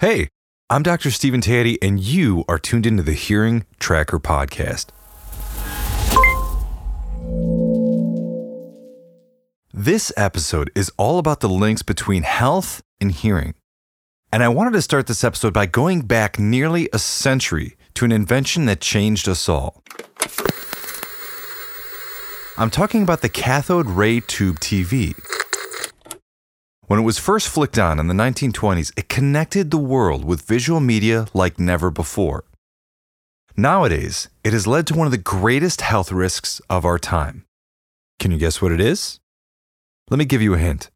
Hey, I'm Dr. Stephen Taddei, and you are tuned into the Hearing Tracker Podcast. This episode is all about the links between health and hearing. And I wanted to start this episode by going back nearly a century to an invention that changed us all. I'm talking about the cathode ray tube TV. When it was first flicked on in the 1920s, it connected the world with visual media like never before. Nowadays, it has led to one of the greatest health risks of our time. Can you guess what it is? Let me give you a hint.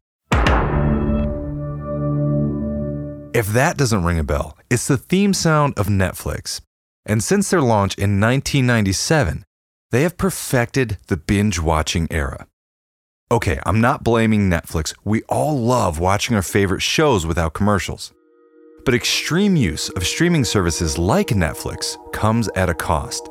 If that doesn't ring a bell, it's the theme sound of Netflix. And since their launch in 1997, they have perfected the binge watching era. Okay, I'm not blaming Netflix. We all love watching our favorite shows without commercials. But extreme use of streaming services like Netflix comes at a cost.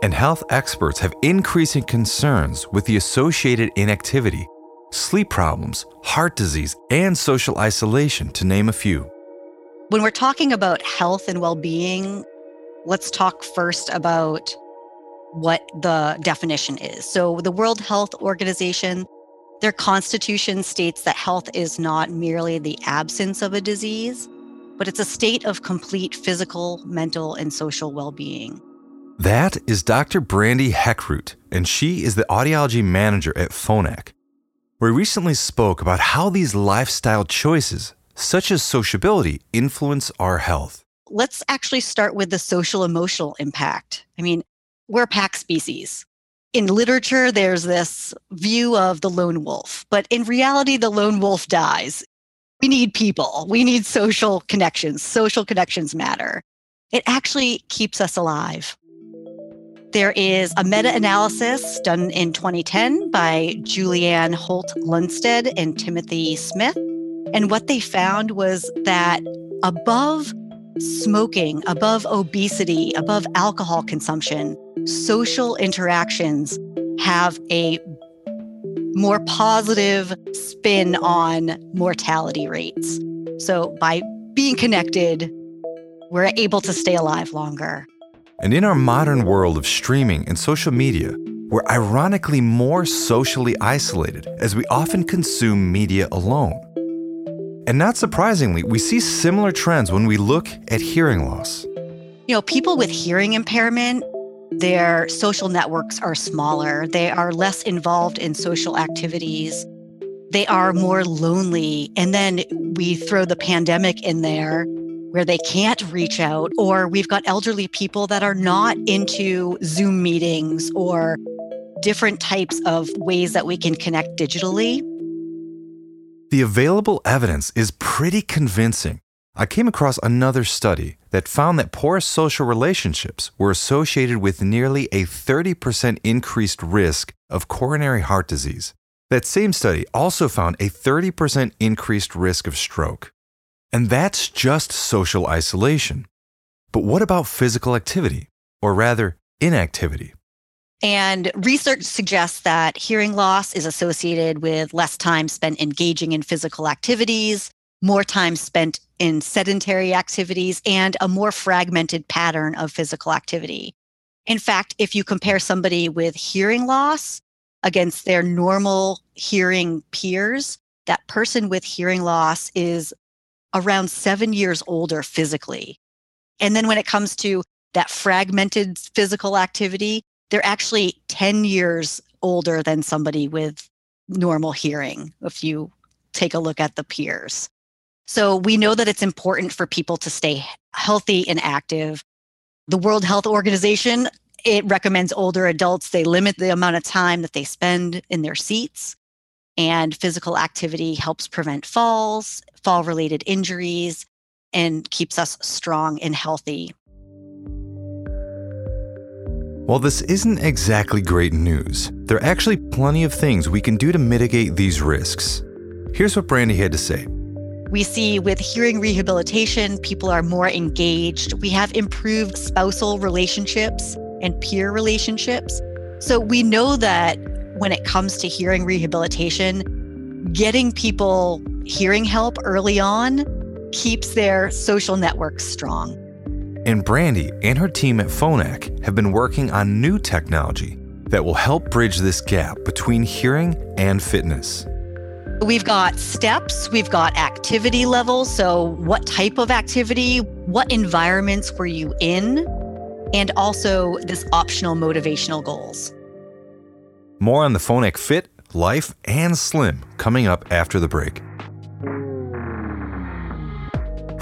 And health experts have increasing concerns with the associated inactivity, sleep problems, heart disease, and social isolation, to name a few. When we're talking about health and well being, let's talk first about what the definition is. So, the World Health Organization, their constitution states that health is not merely the absence of a disease, but it's a state of complete physical, mental, and social well being. That is Dr. Brandy Heckroodt, and she is the audiology manager at Phonak. Where we recently spoke about how these lifestyle choices, such as sociability, influence our health. Let's actually start with the social emotional impact. I mean, we're a pack species. In literature, there's this view of the lone wolf, but in reality, the lone wolf dies. We need people, we need social connections. Social connections matter. It actually keeps us alive. There is a meta analysis done in 2010 by Julianne Holt Lunstad and Timothy Smith. And what they found was that above smoking, above obesity, above alcohol consumption, social interactions have a more positive spin on mortality rates. So by being connected, we're able to stay alive longer. And in our modern world of streaming and social media, we're ironically more socially isolated as we often consume media alone. And not surprisingly, we see similar trends when we look at hearing loss. You know, people with hearing impairment, their social networks are smaller, they are less involved in social activities, they are more lonely. And then we throw the pandemic in there where they can't reach out, or we've got elderly people that are not into Zoom meetings or different types of ways that we can connect digitally. The available evidence is pretty convincing. I came across another study that found that poor social relationships were associated with nearly a 30% increased risk of coronary heart disease. That same study also found a 30% increased risk of stroke. And that's just social isolation. But what about physical activity, or rather, inactivity? And research suggests that hearing loss is associated with less time spent engaging in physical activities, more time spent in sedentary activities, and a more fragmented pattern of physical activity. In fact, if you compare somebody with hearing loss against their normal hearing peers, that person with hearing loss is around seven years older physically. And then when it comes to that fragmented physical activity, they're actually 10 years older than somebody with normal hearing if you take a look at the peers. So we know that it's important for people to stay healthy and active. The World Health Organization it recommends older adults they limit the amount of time that they spend in their seats and physical activity helps prevent falls, fall related injuries and keeps us strong and healthy. While this isn't exactly great news, there are actually plenty of things we can do to mitigate these risks. Here's what Brandy had to say. We see with hearing rehabilitation, people are more engaged. We have improved spousal relationships and peer relationships. So we know that when it comes to hearing rehabilitation, getting people hearing help early on keeps their social networks strong. And Brandy and her team at Phonak have been working on new technology that will help bridge this gap between hearing and fitness. We've got steps, we've got activity levels. So, what type of activity, what environments were you in, and also this optional motivational goals. More on the Phonak Fit, Life, and Slim coming up after the break.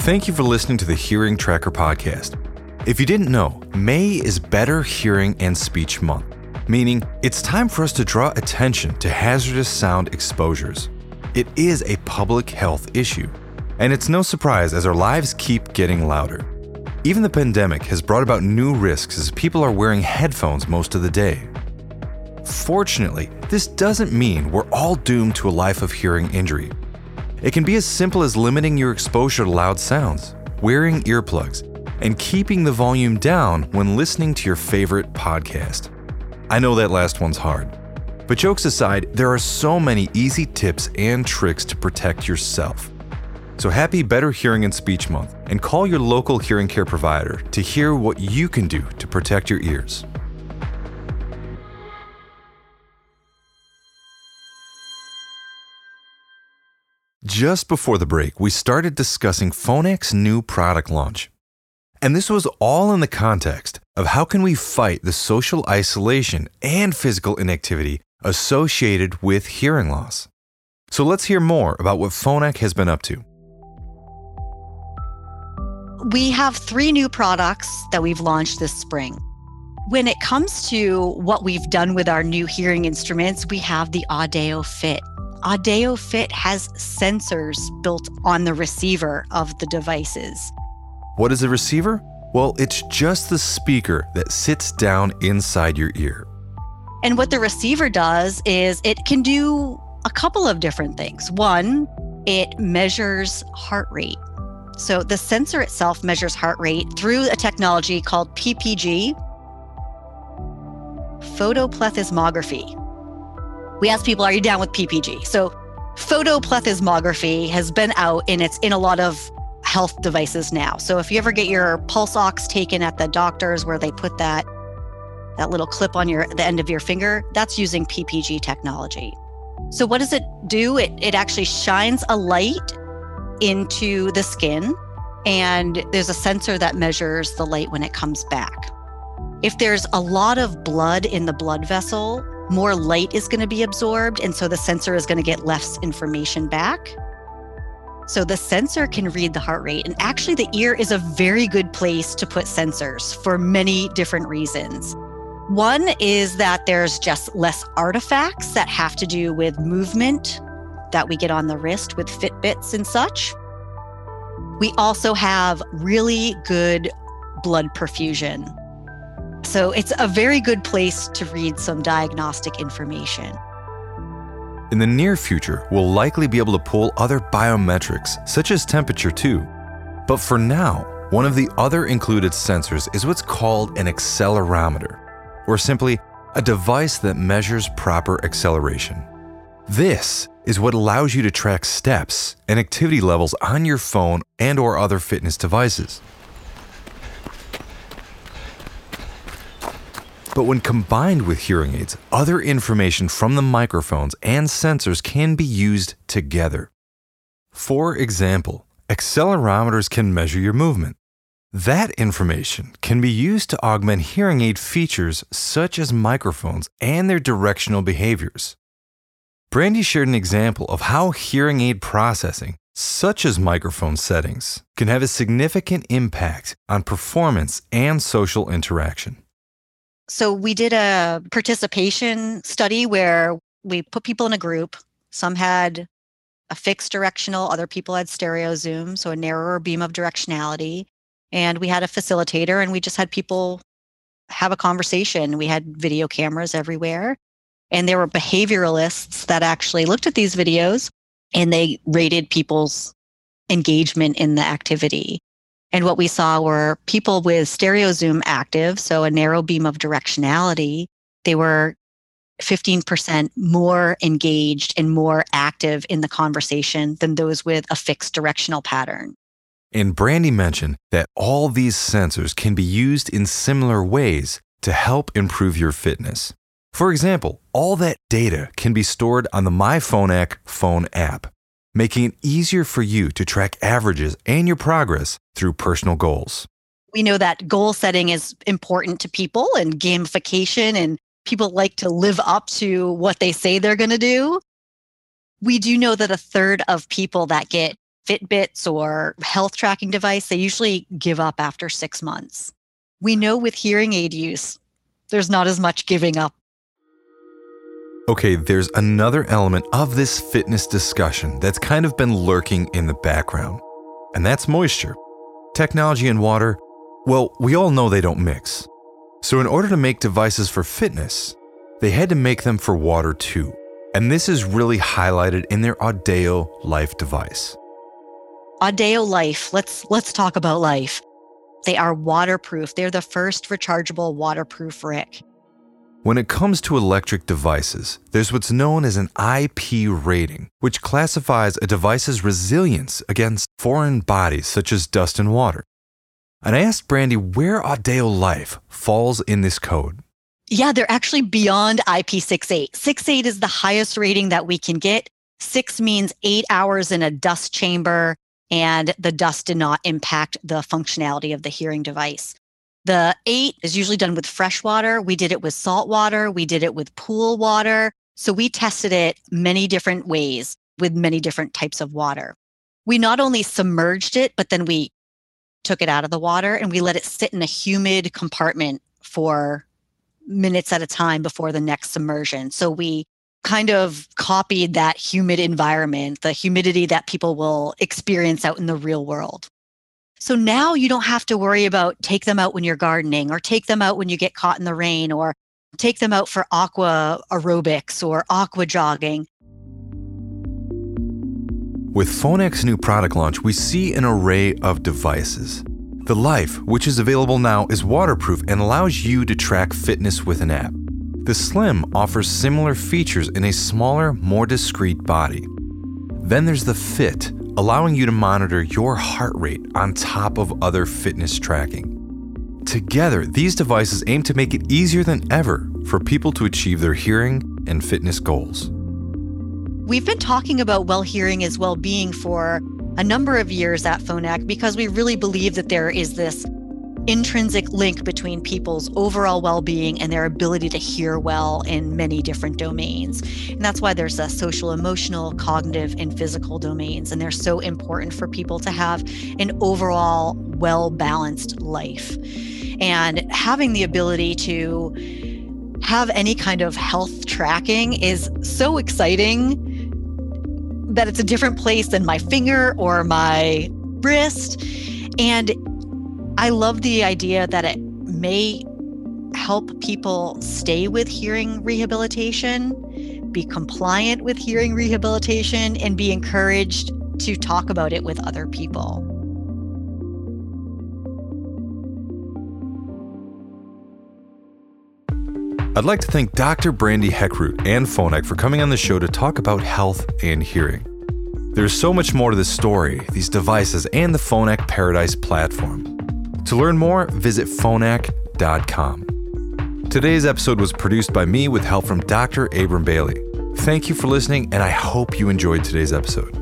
Thank you for listening to the Hearing Tracker podcast. If you didn't know, May is Better Hearing and Speech Month, meaning it's time for us to draw attention to hazardous sound exposures. It is a public health issue, and it's no surprise as our lives keep getting louder. Even the pandemic has brought about new risks as people are wearing headphones most of the day. Fortunately, this doesn't mean we're all doomed to a life of hearing injury. It can be as simple as limiting your exposure to loud sounds, wearing earplugs, and keeping the volume down when listening to your favorite podcast. I know that last one's hard. But jokes aside, there are so many easy tips and tricks to protect yourself. So happy Better Hearing and Speech Month and call your local hearing care provider to hear what you can do to protect your ears. Just before the break, we started discussing Phonak's new product launch. And this was all in the context of how can we fight the social isolation and physical inactivity associated with hearing loss. So let's hear more about what Phonak has been up to. We have three new products that we've launched this spring. When it comes to what we've done with our new hearing instruments, we have the Audeo Fit. Audeo Fit has sensors built on the receiver of the devices. What is a receiver? Well, it's just the speaker that sits down inside your ear. And what the receiver does is it can do a couple of different things. One, it measures heart rate. So the sensor itself measures heart rate through a technology called PPG, photoplethysmography we ask people, are you down with PPG? So photoplethysmography has been out and it's in a lot of health devices now. So if you ever get your pulse ox taken at the doctors where they put that that little clip on your the end of your finger, that's using PPG technology. So what does it do? It it actually shines a light into the skin and there's a sensor that measures the light when it comes back. If there's a lot of blood in the blood vessel, more light is going to be absorbed. And so the sensor is going to get less information back. So the sensor can read the heart rate. And actually, the ear is a very good place to put sensors for many different reasons. One is that there's just less artifacts that have to do with movement that we get on the wrist with Fitbits and such. We also have really good blood perfusion. So it's a very good place to read some diagnostic information. In the near future, we'll likely be able to pull other biometrics, such as temperature, too. But for now, one of the other included sensors is what's called an accelerometer, or simply a device that measures proper acceleration. This is what allows you to track steps and activity levels on your phone and or other fitness devices. But when combined with hearing aids, other information from the microphones and sensors can be used together. For example, accelerometers can measure your movement. That information can be used to augment hearing aid features such as microphones and their directional behaviors. Brandy shared an example of how hearing aid processing, such as microphone settings, can have a significant impact on performance and social interaction. So we did a participation study where we put people in a group. Some had a fixed directional, other people had stereo zoom, so a narrower beam of directionality. And we had a facilitator and we just had people have a conversation. We had video cameras everywhere. And there were behavioralists that actually looked at these videos and they rated people's engagement in the activity. And what we saw were people with stereo zoom active, so a narrow beam of directionality, they were 15% more engaged and more active in the conversation than those with a fixed directional pattern. And Brandy mentioned that all these sensors can be used in similar ways to help improve your fitness. For example, all that data can be stored on the MyPhonak phone app, making it easier for you to track averages and your progress through personal goals. We know that goal setting is important to people and gamification, and people like to live up to what they say they're going to do. We do know that a third of people that get Fitbits or health tracking device, they usually give up after six months. We know with hearing aid use, there's not as much giving up. Okay, there's another element of this fitness discussion that's kind of been lurking in the background, and that's moisture. Technology and water, well, we all know they don't mix. So, in order to make devices for fitness, they had to make them for water too. And this is really highlighted in their Audeo Life device. Audeo Life, let's let's talk about life. They are waterproof. They're the first rechargeable waterproof RIC. When it comes to electric devices, there's what's known as an IP rating, which classifies a device's resilience against foreign bodies such as dust and water. And I asked Brandy where Audeo Life falls in this code. Yeah, they're actually beyond IP68. 68 is the highest rating that we can get. Six means eight hours in a dust chamber, and the dust did not impact the functionality of the hearing device. The eight is usually done with fresh water. We did it with salt water. We did it with pool water. So we tested it many different ways with many different types of water. We not only submerged it, but then we took it out of the water and we let it sit in a humid compartment for minutes at a time before the next submersion. So we kind of copied that humid environment, the humidity that people will experience out in the real world. So now you don't have to worry about take them out when you're gardening or take them out when you get caught in the rain or take them out for aqua aerobics or aqua jogging. With Phonak's new product launch, we see an array of devices. The Life, which is available now, is waterproof and allows you to track fitness with an app. The Slim offers similar features in a smaller, more discreet body. Then there's the Fit, allowing you to monitor your heart rate on top of other fitness tracking. Together, these devices aim to make it easier than ever for people to achieve their hearing and fitness goals. We've been talking about well hearing as well being for a number of years at Phonak because we really believe that there is this intrinsic link between people's overall well being and their ability to hear well in many different domains. And that's why there's a social, emotional, cognitive, and physical domains. And they're so important for people to have an overall well balanced life. And having the ability to have any kind of health tracking is so exciting that it's a different place than my finger or my wrist. And I love the idea that it may help people stay with hearing rehabilitation, be compliant with hearing rehabilitation, and be encouraged to talk about it with other people. I'd like to thank Dr. Brandy Heckroodt and Phonak for coming on the show to talk about health and hearing. There's so much more to this story, these devices, and the Phonak Paradise platform. To learn more, visit phonak.com. Today's episode was produced by me with help from Dr. Abram Bailey. Thank you for listening, and I hope you enjoyed today's episode.